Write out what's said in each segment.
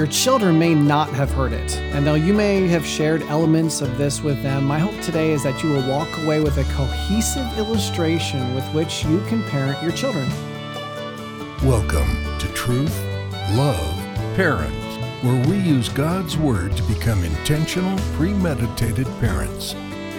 Your children may not have heard it, and though you may have shared elements of this with them, my hope today is that you will walk away with a cohesive illustration with which you can parent your children. Welcome to Truth, Love, Parents, where we use God's Word to become intentional, premeditated parents.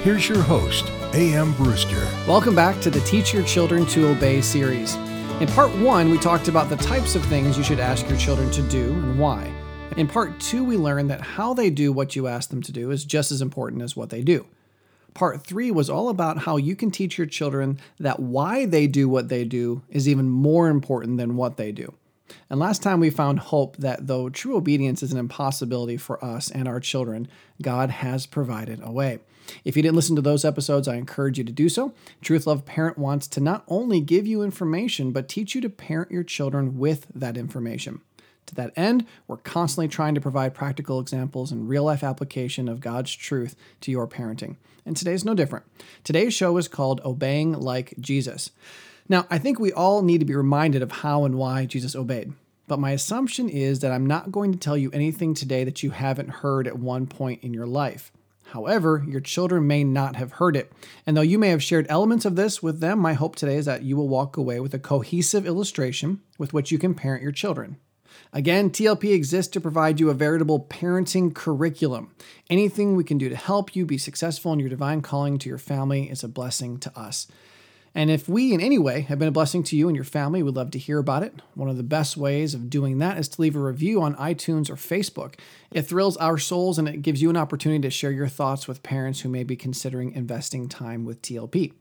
Here's your host, A.M. Brewster. Welcome back to the Teach Your Children to Obey series. In part one, we talked about the types of things you should ask your children to do and why. In part two, we learned that how they do what you ask them to do is just as important as what they do. Part three was all about how you can teach your children that why they do what they do is even more important than what they do. And last time we found hope that though true obedience is an impossibility for us and our children, God has provided a way. If you didn't listen to those episodes, I encourage you to do so. Truth Love Parent wants to not only give you information, but teach you to parent your children with that information. To that end, we're constantly trying to provide practical examples and real life application of God's truth to your parenting. And today's no different. Today's show is called Obeying Like Jesus. Now, I think we all need to be reminded of how and why Jesus obeyed. But my assumption is that I'm not going to tell you anything today that you haven't heard at one point in your life. However, your children may not have heard it. And though you may have shared elements of this with them, my hope today is that you will walk away with a cohesive illustration with which you can parent your children. Again, TLP exists to provide you a veritable parenting curriculum. Anything we can do to help you be successful in your divine calling to your family is a blessing to us. And if we in any way have been a blessing to you and your family, we'd love to hear about it. One of the best ways of doing that is to leave a review on iTunes or Facebook. It thrills our souls and it gives you an opportunity to share your thoughts with parents who may be considering investing time with TLP.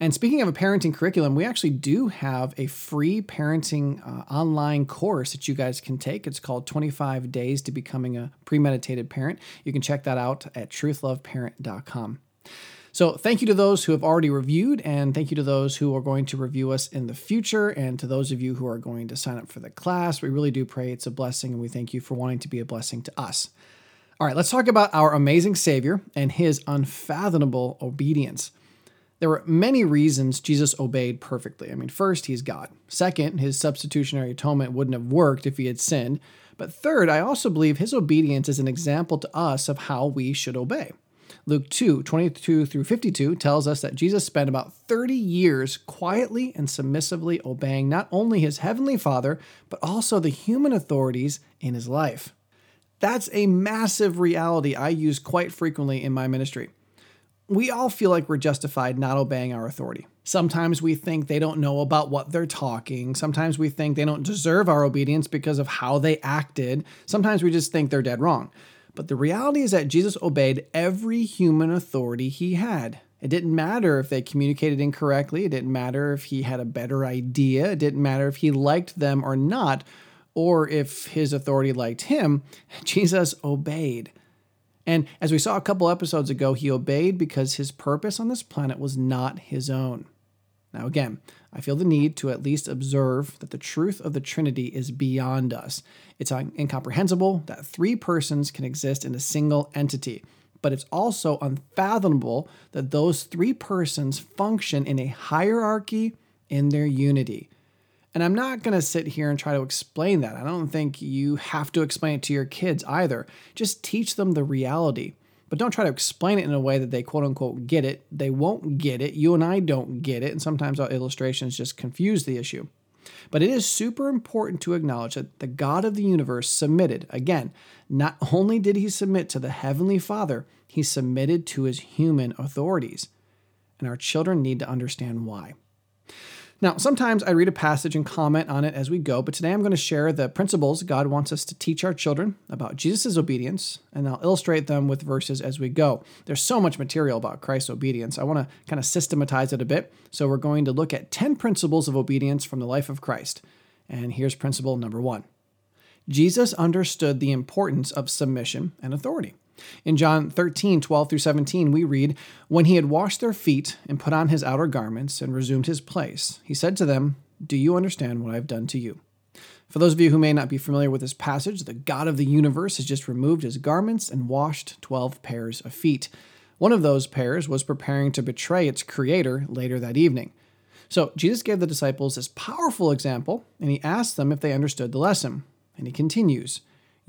And speaking of a parenting curriculum, we actually do have a free parenting uh, online course that you guys can take. It's called 25 Days to Becoming a Premeditated Parent. You can check that out at truthloveparent.com. So, thank you to those who have already reviewed, and thank you to those who are going to review us in the future, and to those of you who are going to sign up for the class. We really do pray it's a blessing, and we thank you for wanting to be a blessing to us. All right, let's talk about our amazing Savior and his unfathomable obedience. There were many reasons Jesus obeyed perfectly. I mean, first, he's God. Second, his substitutionary atonement wouldn't have worked if he had sinned. But third, I also believe his obedience is an example to us of how we should obey. Luke 2 22 through 52 tells us that Jesus spent about 30 years quietly and submissively obeying not only his heavenly Father, but also the human authorities in his life. That's a massive reality I use quite frequently in my ministry. We all feel like we're justified not obeying our authority. Sometimes we think they don't know about what they're talking. Sometimes we think they don't deserve our obedience because of how they acted. Sometimes we just think they're dead wrong. But the reality is that Jesus obeyed every human authority he had. It didn't matter if they communicated incorrectly. It didn't matter if he had a better idea. It didn't matter if he liked them or not, or if his authority liked him. Jesus obeyed. And as we saw a couple episodes ago, he obeyed because his purpose on this planet was not his own. Now, again, I feel the need to at least observe that the truth of the Trinity is beyond us. It's incomprehensible that three persons can exist in a single entity, but it's also unfathomable that those three persons function in a hierarchy in their unity. And I'm not going to sit here and try to explain that. I don't think you have to explain it to your kids either. Just teach them the reality but don't try to explain it in a way that they quote unquote get it. They won't get it. You and I don't get it. And sometimes our illustrations just confuse the issue. But it is super important to acknowledge that the God of the universe submitted. Again, not only did he submit to the Heavenly Father, he submitted to his human authorities. And our children need to understand why. Now, sometimes I read a passage and comment on it as we go, but today I'm going to share the principles God wants us to teach our children about Jesus' obedience, and I'll illustrate them with verses as we go. There's so much material about Christ's obedience. I want to kind of systematize it a bit. So we're going to look at 10 principles of obedience from the life of Christ. And here's principle number one Jesus understood the importance of submission and authority. In John 13, 12 through 17, we read, When he had washed their feet and put on his outer garments and resumed his place, he said to them, Do you understand what I have done to you? For those of you who may not be familiar with this passage, the God of the universe has just removed his garments and washed 12 pairs of feet. One of those pairs was preparing to betray its creator later that evening. So Jesus gave the disciples this powerful example, and he asked them if they understood the lesson. And he continues,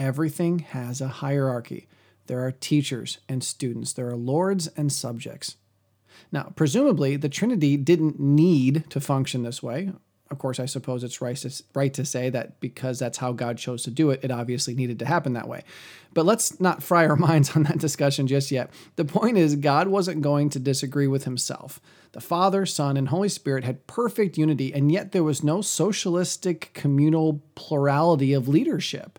Everything has a hierarchy. There are teachers and students, there are lords and subjects. Now, presumably, the Trinity didn't need to function this way. Of course, I suppose it's right to, say that because that's how God chose to do it, it obviously needed to happen that way. But let's not fry our minds on that discussion just yet. The point is, God wasn't going to disagree with himself. The Father, Son, and Holy Spirit had perfect unity, and yet there was no socialistic communal plurality of leadership.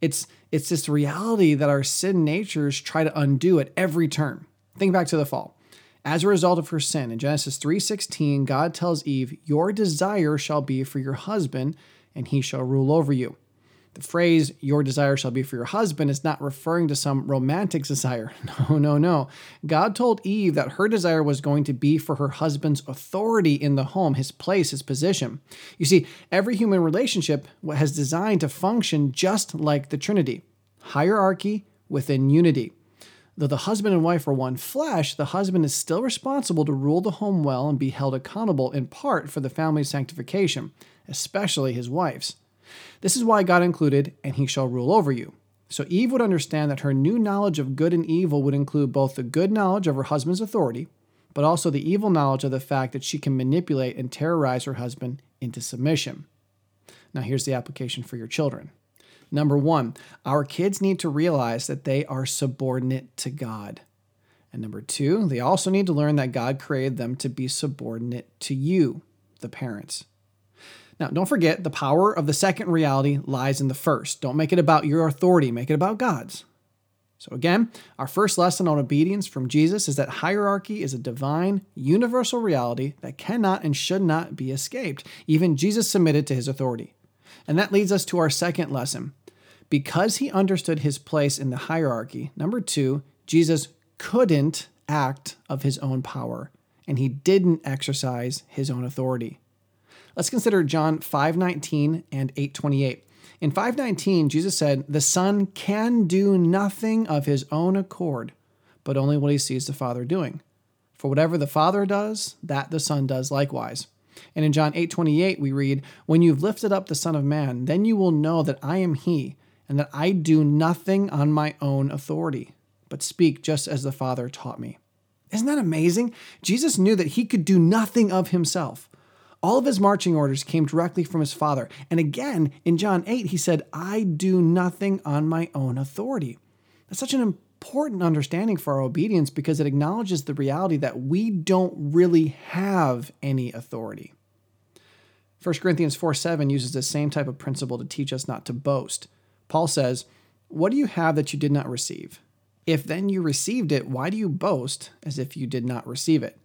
It's, it's this reality that our sin natures try to undo at every turn. Think back to the fall. As a result of her sin, in Genesis 3:16, God tells Eve, "Your desire shall be for your husband, and he shall rule over you." The phrase, your desire shall be for your husband, is not referring to some romantic desire. No, no, no. God told Eve that her desire was going to be for her husband's authority in the home, his place, his position. You see, every human relationship has designed to function just like the Trinity hierarchy within unity. Though the husband and wife are one flesh, the husband is still responsible to rule the home well and be held accountable in part for the family's sanctification, especially his wife's. This is why God included, and he shall rule over you. So Eve would understand that her new knowledge of good and evil would include both the good knowledge of her husband's authority, but also the evil knowledge of the fact that she can manipulate and terrorize her husband into submission. Now, here's the application for your children. Number one, our kids need to realize that they are subordinate to God. And number two, they also need to learn that God created them to be subordinate to you, the parents. Now, don't forget, the power of the second reality lies in the first. Don't make it about your authority, make it about God's. So, again, our first lesson on obedience from Jesus is that hierarchy is a divine, universal reality that cannot and should not be escaped. Even Jesus submitted to his authority. And that leads us to our second lesson. Because he understood his place in the hierarchy, number two, Jesus couldn't act of his own power, and he didn't exercise his own authority. Let's consider John 5:19 and 8:28. In 5:19, Jesus said, "The Son can do nothing of his own accord, but only what he sees the Father doing. For whatever the Father does, that the Son does likewise." And in John 8:28 we read, "When you've lifted up the Son of Man, then you will know that I am he, and that I do nothing on my own authority, but speak just as the Father taught me." Isn't that amazing? Jesus knew that he could do nothing of himself. All of his marching orders came directly from his Father. And again, in John 8, he said, I do nothing on my own authority. That's such an important understanding for our obedience because it acknowledges the reality that we don't really have any authority. 1 Corinthians 4 7 uses the same type of principle to teach us not to boast. Paul says, What do you have that you did not receive? If then you received it, why do you boast as if you did not receive it?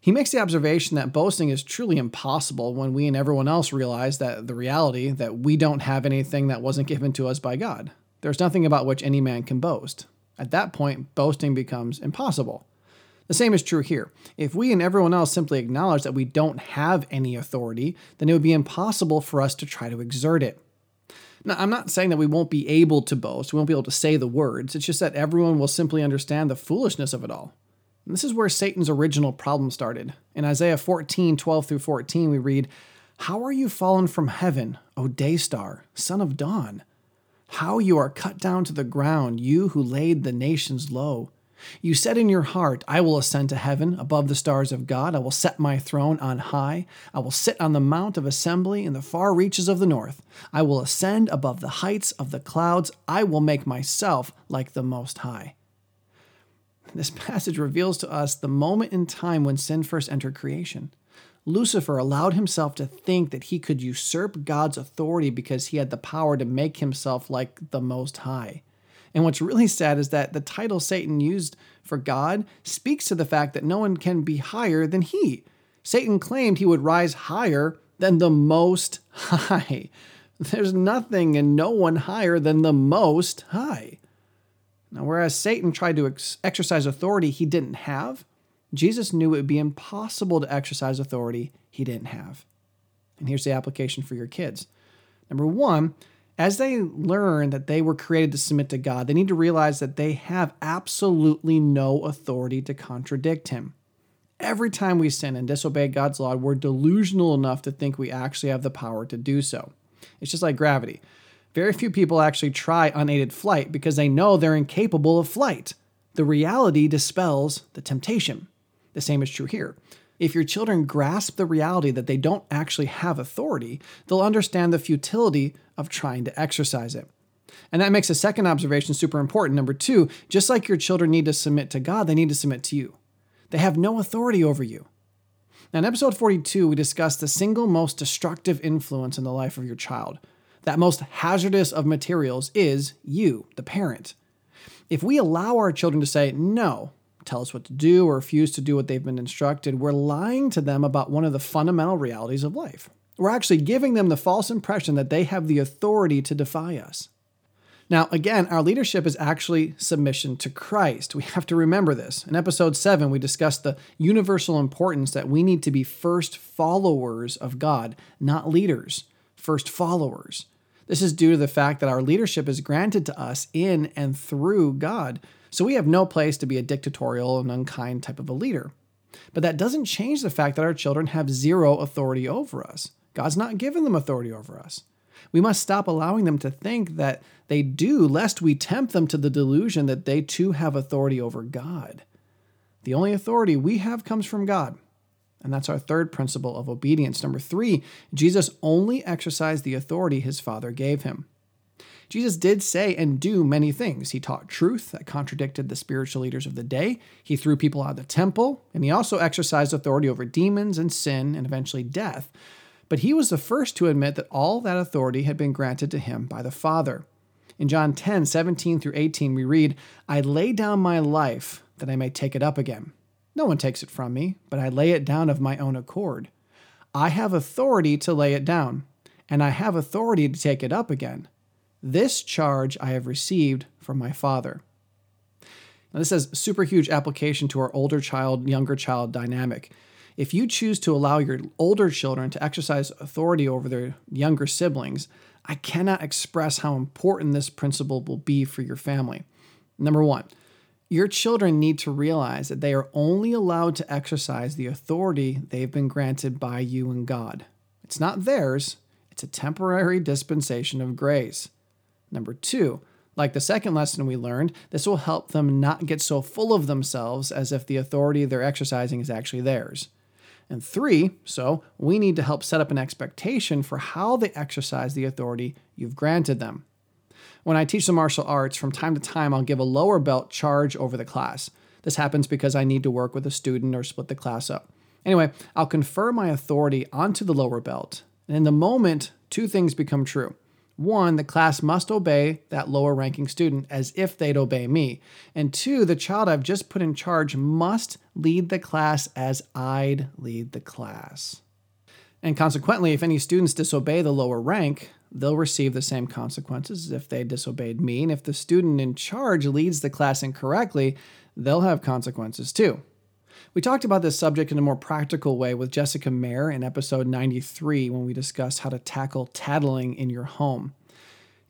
He makes the observation that boasting is truly impossible when we and everyone else realize that the reality that we don't have anything that wasn't given to us by God. There's nothing about which any man can boast. At that point, boasting becomes impossible. The same is true here. If we and everyone else simply acknowledge that we don't have any authority, then it would be impossible for us to try to exert it. Now, I'm not saying that we won't be able to boast, we won't be able to say the words. It's just that everyone will simply understand the foolishness of it all. And this is where Satan's original problem started. In Isaiah 14, 12 through 14, we read, How are you fallen from heaven, O day star, son of dawn? How you are cut down to the ground, you who laid the nations low. You said in your heart, I will ascend to heaven above the stars of God. I will set my throne on high. I will sit on the mount of assembly in the far reaches of the north. I will ascend above the heights of the clouds. I will make myself like the Most High. This passage reveals to us the moment in time when sin first entered creation. Lucifer allowed himself to think that he could usurp God's authority because he had the power to make himself like the Most High. And what's really sad is that the title Satan used for God speaks to the fact that no one can be higher than he. Satan claimed he would rise higher than the Most High. There's nothing and no one higher than the Most High. Now, whereas Satan tried to ex- exercise authority he didn't have, Jesus knew it would be impossible to exercise authority he didn't have. And here's the application for your kids. Number one, as they learn that they were created to submit to God, they need to realize that they have absolutely no authority to contradict Him. Every time we sin and disobey God's law, we're delusional enough to think we actually have the power to do so. It's just like gravity. Very few people actually try unaided flight because they know they're incapable of flight. The reality dispels the temptation. The same is true here. If your children grasp the reality that they don't actually have authority, they'll understand the futility of trying to exercise it. And that makes a second observation super important. Number two, just like your children need to submit to God, they need to submit to you. They have no authority over you. Now, in episode 42, we discussed the single most destructive influence in the life of your child. That most hazardous of materials is you, the parent. If we allow our children to say, no, tell us what to do, or refuse to do what they've been instructed, we're lying to them about one of the fundamental realities of life. We're actually giving them the false impression that they have the authority to defy us. Now, again, our leadership is actually submission to Christ. We have to remember this. In episode 7, we discussed the universal importance that we need to be first followers of God, not leaders, first followers. This is due to the fact that our leadership is granted to us in and through God. So we have no place to be a dictatorial and unkind type of a leader. But that doesn't change the fact that our children have zero authority over us. God's not given them authority over us. We must stop allowing them to think that they do, lest we tempt them to the delusion that they too have authority over God. The only authority we have comes from God. And that's our third principle of obedience. Number three, Jesus only exercised the authority his Father gave him. Jesus did say and do many things. He taught truth that contradicted the spiritual leaders of the day. He threw people out of the temple, and he also exercised authority over demons and sin and eventually death. But he was the first to admit that all that authority had been granted to him by the Father. In John 10, 17 through 18, we read, I lay down my life that I may take it up again. No one takes it from me, but I lay it down of my own accord. I have authority to lay it down, and I have authority to take it up again. This charge I have received from my Father. Now, this has super huge application to our older child, younger child dynamic. If you choose to allow your older children to exercise authority over their younger siblings, I cannot express how important this principle will be for your family. Number one, your children need to realize that they are only allowed to exercise the authority they've been granted by you and God. It's not theirs, it's a temporary dispensation of grace. Number two, like the second lesson we learned, this will help them not get so full of themselves as if the authority they're exercising is actually theirs. And three, so we need to help set up an expectation for how they exercise the authority you've granted them. When I teach the martial arts, from time to time I'll give a lower belt charge over the class. This happens because I need to work with a student or split the class up. Anyway, I'll confer my authority onto the lower belt. And in the moment, two things become true. One, the class must obey that lower ranking student as if they'd obey me. And two, the child I've just put in charge must lead the class as I'd lead the class. And consequently, if any students disobey the lower rank, they'll receive the same consequences as if they disobeyed me. And if the student in charge leads the class incorrectly, they'll have consequences too. We talked about this subject in a more practical way with Jessica Mayer in episode 93 when we discussed how to tackle tattling in your home.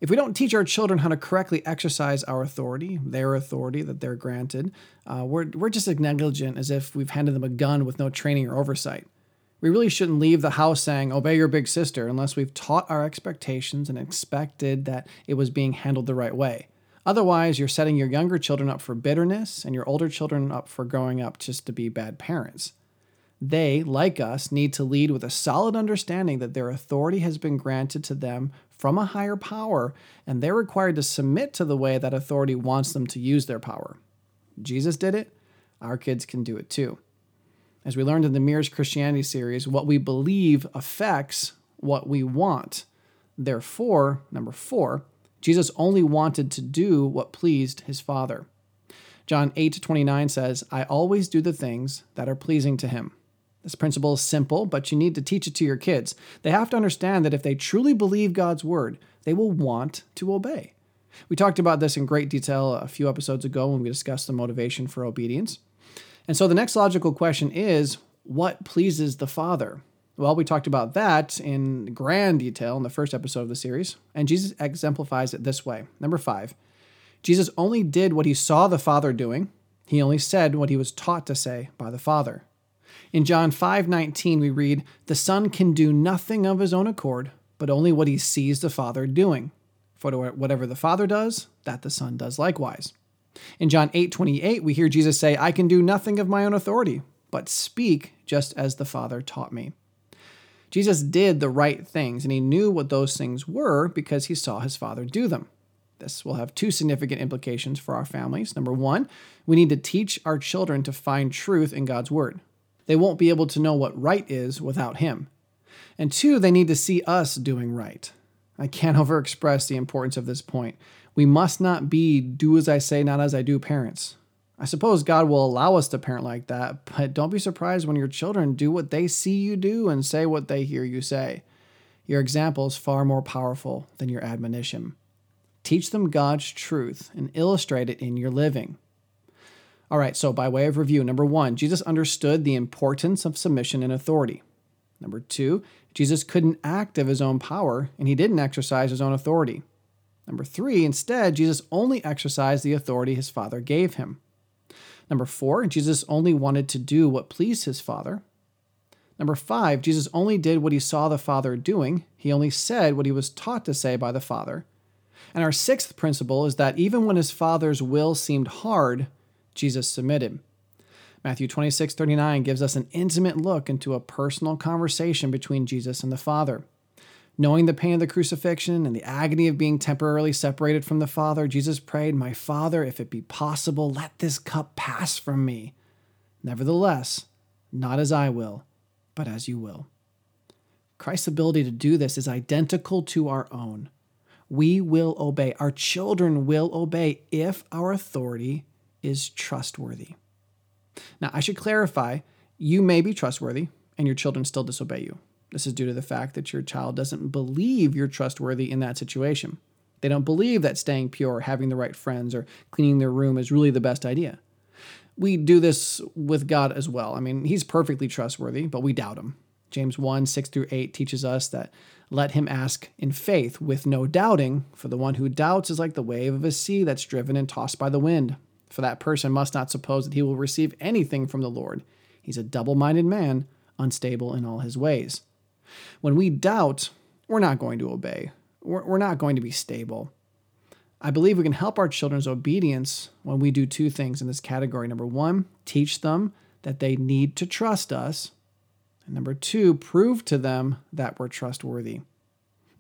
If we don't teach our children how to correctly exercise our authority, their authority that they're granted, uh, we're, we're just as negligent as if we've handed them a gun with no training or oversight. We really shouldn't leave the house saying, obey your big sister, unless we've taught our expectations and expected that it was being handled the right way. Otherwise, you're setting your younger children up for bitterness and your older children up for growing up just to be bad parents. They, like us, need to lead with a solid understanding that their authority has been granted to them from a higher power, and they're required to submit to the way that authority wants them to use their power. Jesus did it, our kids can do it too. As we learned in the Mirrors Christianity series, what we believe affects what we want. Therefore, number four, Jesus only wanted to do what pleased his Father. John 8 29 says, I always do the things that are pleasing to him. This principle is simple, but you need to teach it to your kids. They have to understand that if they truly believe God's word, they will want to obey. We talked about this in great detail a few episodes ago when we discussed the motivation for obedience. And so the next logical question is what pleases the Father? Well, we talked about that in grand detail in the first episode of the series, and Jesus exemplifies it this way. Number five, Jesus only did what he saw the Father doing, he only said what he was taught to say by the Father. In John 5:19 we read, "The Son can do nothing of his own accord, but only what he sees the Father doing. For whatever the Father does, that the Son does likewise." In John 8:28 we hear Jesus say, "I can do nothing of my own authority, but speak just as the Father taught me." Jesus did the right things, and he knew what those things were because he saw his Father do them. This will have two significant implications for our families. Number one, we need to teach our children to find truth in God's Word. They won't be able to know what right is without Him. And two, they need to see us doing right. I can't overexpress the importance of this point. We must not be do as I say, not as I do parents. I suppose God will allow us to parent like that, but don't be surprised when your children do what they see you do and say what they hear you say. Your example is far more powerful than your admonition. Teach them God's truth and illustrate it in your living. All right, so by way of review, number one, Jesus understood the importance of submission and authority. Number two, Jesus couldn't act of his own power and he didn't exercise his own authority. Number three, instead, Jesus only exercised the authority his Father gave him. Number four, Jesus only wanted to do what pleased his Father. Number five, Jesus only did what he saw the Father doing. He only said what he was taught to say by the Father. And our sixth principle is that even when his Father's will seemed hard, Jesus submitted. Matthew 26, 39 gives us an intimate look into a personal conversation between Jesus and the Father. Knowing the pain of the crucifixion and the agony of being temporarily separated from the Father, Jesus prayed, My Father, if it be possible, let this cup pass from me. Nevertheless, not as I will, but as you will. Christ's ability to do this is identical to our own. We will obey. Our children will obey if our authority is trustworthy. Now, I should clarify you may be trustworthy and your children still disobey you. This is due to the fact that your child doesn't believe you're trustworthy in that situation. They don't believe that staying pure, having the right friends, or cleaning their room is really the best idea. We do this with God as well. I mean, He's perfectly trustworthy, but we doubt Him. James 1 6 through 8 teaches us that let him ask in faith with no doubting, for the one who doubts is like the wave of a sea that's driven and tossed by the wind. For that person must not suppose that he will receive anything from the Lord. He's a double minded man, unstable in all his ways. When we doubt, we're not going to obey, we're, we're not going to be stable. I believe we can help our children's obedience when we do two things in this category. Number one, teach them that they need to trust us. And number two, prove to them that we're trustworthy.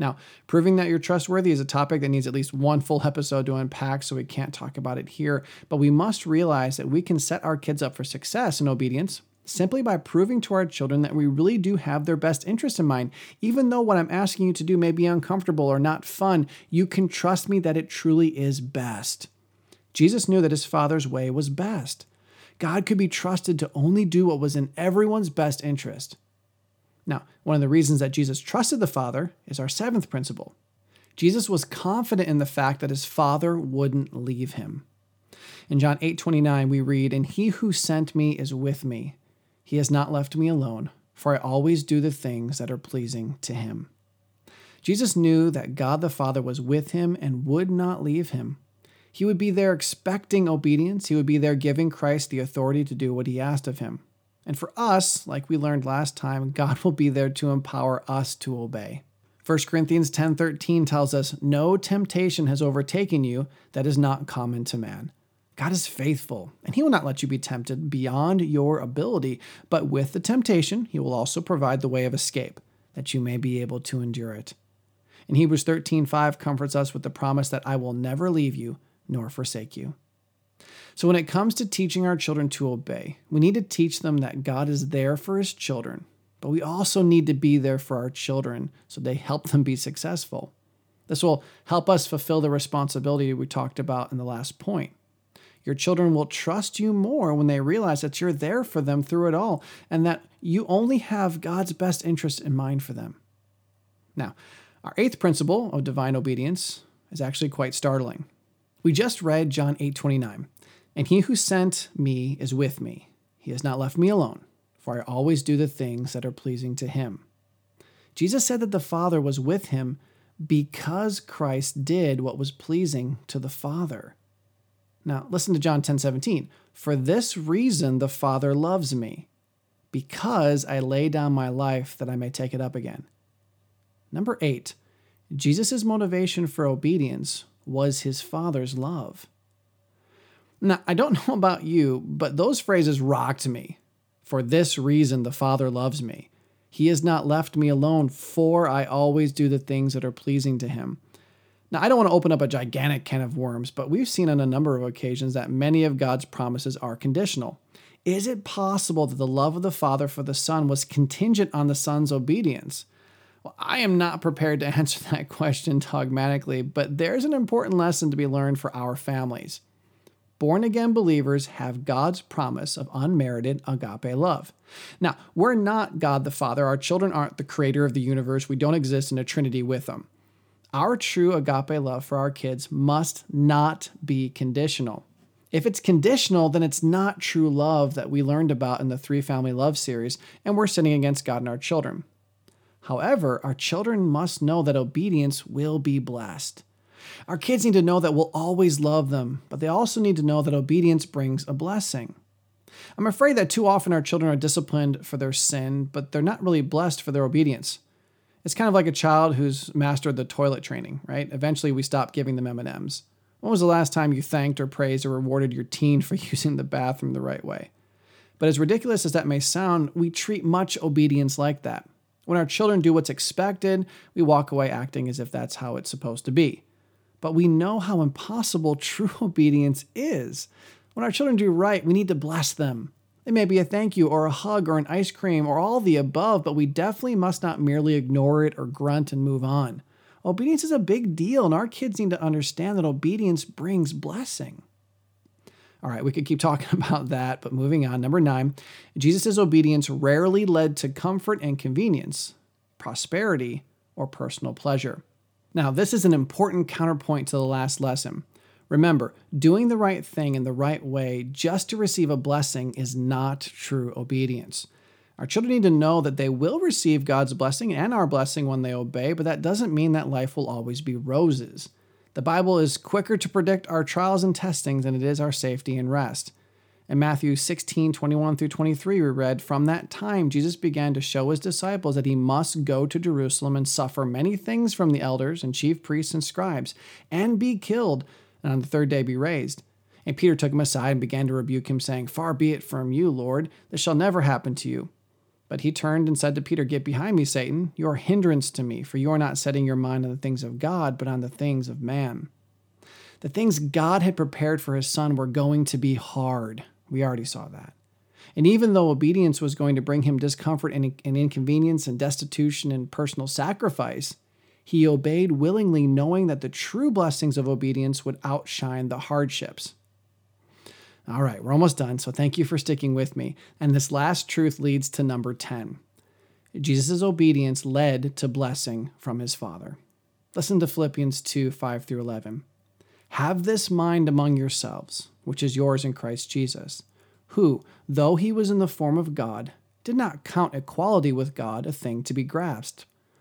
Now, proving that you're trustworthy is a topic that needs at least one full episode to unpack, so we can't talk about it here. But we must realize that we can set our kids up for success in obedience simply by proving to our children that we really do have their best interest in mind. Even though what I'm asking you to do may be uncomfortable or not fun, you can trust me that it truly is best. Jesus knew that his Father's way was best. God could be trusted to only do what was in everyone's best interest. Now, one of the reasons that Jesus trusted the Father is our seventh principle. Jesus was confident in the fact that his Father wouldn't leave him. In John 8:29 we read, "And he who sent me is with me. He has not left me alone, for I always do the things that are pleasing to him." Jesus knew that God the Father was with him and would not leave him. He would be there expecting obedience. He would be there giving Christ the authority to do what he asked of him. And for us, like we learned last time, God will be there to empower us to obey. 1 Corinthians 10:13 tells us, "No temptation has overtaken you that is not common to man." God is faithful, and he will not let you be tempted beyond your ability, but with the temptation, he will also provide the way of escape, that you may be able to endure it. In Hebrews 13:5 comforts us with the promise that I will never leave you nor forsake you. So, when it comes to teaching our children to obey, we need to teach them that God is there for his children, but we also need to be there for our children so they help them be successful. This will help us fulfill the responsibility we talked about in the last point. Your children will trust you more when they realize that you're there for them through it all and that you only have God's best interest in mind for them. Now, our eighth principle of divine obedience is actually quite startling. We just read John 8:29, and he who sent me is with me. He has not left me alone, for I always do the things that are pleasing to him. Jesus said that the Father was with him because Christ did what was pleasing to the Father. Now, listen to John 10 17. For this reason the Father loves me, because I lay down my life that I may take it up again. Number eight, Jesus' motivation for obedience was his Father's love. Now, I don't know about you, but those phrases rocked me. For this reason the Father loves me. He has not left me alone, for I always do the things that are pleasing to him. Now, I don't want to open up a gigantic can of worms, but we've seen on a number of occasions that many of God's promises are conditional. Is it possible that the love of the Father for the Son was contingent on the Son's obedience? Well, I am not prepared to answer that question dogmatically, but there's an important lesson to be learned for our families. Born again believers have God's promise of unmerited agape love. Now, we're not God the Father. Our children aren't the creator of the universe. We don't exist in a trinity with them. Our true agape love for our kids must not be conditional. If it's conditional, then it's not true love that we learned about in the Three Family Love series, and we're sinning against God and our children. However, our children must know that obedience will be blessed. Our kids need to know that we'll always love them, but they also need to know that obedience brings a blessing. I'm afraid that too often our children are disciplined for their sin, but they're not really blessed for their obedience. It's kind of like a child who's mastered the toilet training, right? Eventually we stop giving them M&Ms. When was the last time you thanked or praised or rewarded your teen for using the bathroom the right way? But as ridiculous as that may sound, we treat much obedience like that. When our children do what's expected, we walk away acting as if that's how it's supposed to be but we know how impossible true obedience is. When our children do right, we need to bless them. It may be a thank you or a hug or an ice cream or all the above, but we definitely must not merely ignore it or grunt and move on. Obedience is a big deal, and our kids need to understand that obedience brings blessing. All right, we could keep talking about that, but moving on. Number nine, Jesus' obedience rarely led to comfort and convenience, prosperity, or personal pleasure. Now, this is an important counterpoint to the last lesson. Remember, doing the right thing in the right way just to receive a blessing is not true obedience. Our children need to know that they will receive God's blessing and our blessing when they obey, but that doesn't mean that life will always be roses. The Bible is quicker to predict our trials and testings than it is our safety and rest. In Matthew 16, 21 through 23, we read, From that time, Jesus began to show his disciples that he must go to Jerusalem and suffer many things from the elders and chief priests and scribes, and be killed, and on the third day be raised. And Peter took him aside and began to rebuke him, saying, Far be it from you, Lord, this shall never happen to you. But he turned and said to Peter, Get behind me, Satan. You are a hindrance to me, for you are not setting your mind on the things of God, but on the things of man. The things God had prepared for his son were going to be hard. We already saw that. And even though obedience was going to bring him discomfort and, and inconvenience and destitution and personal sacrifice, he obeyed willingly, knowing that the true blessings of obedience would outshine the hardships. All right, we're almost done, so thank you for sticking with me. And this last truth leads to number 10. Jesus' obedience led to blessing from his Father. Listen to Philippians 2 5 through 11. Have this mind among yourselves, which is yours in Christ Jesus, who, though he was in the form of God, did not count equality with God a thing to be grasped,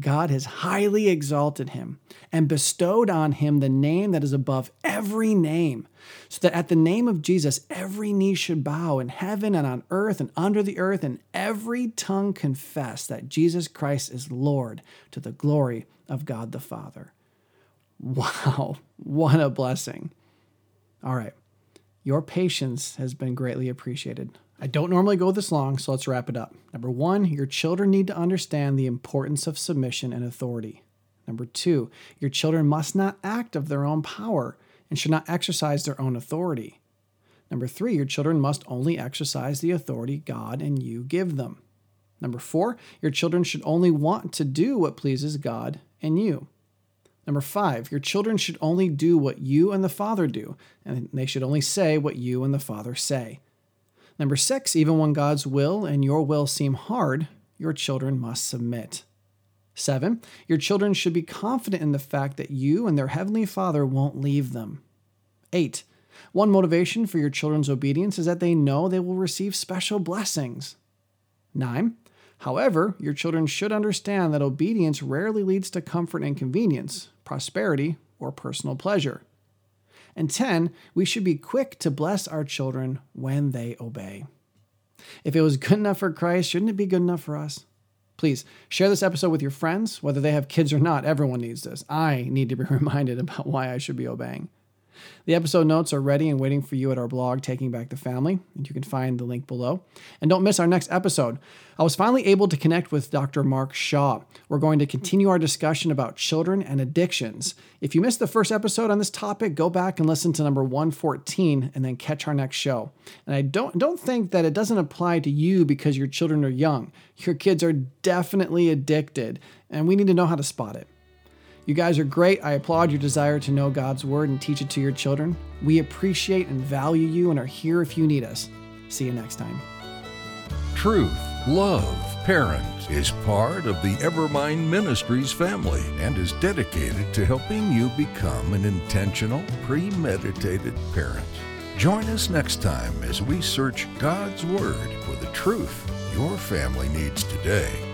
God has highly exalted him and bestowed on him the name that is above every name, so that at the name of Jesus every knee should bow in heaven and on earth and under the earth, and every tongue confess that Jesus Christ is Lord to the glory of God the Father. Wow, what a blessing. All right, your patience has been greatly appreciated. I don't normally go this long, so let's wrap it up. Number one, your children need to understand the importance of submission and authority. Number two, your children must not act of their own power and should not exercise their own authority. Number three, your children must only exercise the authority God and you give them. Number four, your children should only want to do what pleases God and you. Number five, your children should only do what you and the Father do, and they should only say what you and the Father say. Number six, even when God's will and your will seem hard, your children must submit. Seven, your children should be confident in the fact that you and their Heavenly Father won't leave them. Eight, one motivation for your children's obedience is that they know they will receive special blessings. Nine, However, your children should understand that obedience rarely leads to comfort and convenience, prosperity, or personal pleasure. And 10, we should be quick to bless our children when they obey. If it was good enough for Christ, shouldn't it be good enough for us? Please share this episode with your friends, whether they have kids or not. Everyone needs this. I need to be reminded about why I should be obeying. The episode notes are ready and waiting for you at our blog, Taking Back the Family, and you can find the link below. And don't miss our next episode. I was finally able to connect with Dr. Mark Shaw. We're going to continue our discussion about children and addictions. If you missed the first episode on this topic, go back and listen to number 114 and then catch our next show. And I don't don't think that it doesn't apply to you because your children are young. Your kids are definitely addicted, and we need to know how to spot it. You guys are great. I applaud your desire to know God's Word and teach it to your children. We appreciate and value you and are here if you need us. See you next time. Truth, love, parents is part of the Evermind Ministries family and is dedicated to helping you become an intentional, premeditated parent. Join us next time as we search God's Word for the truth your family needs today.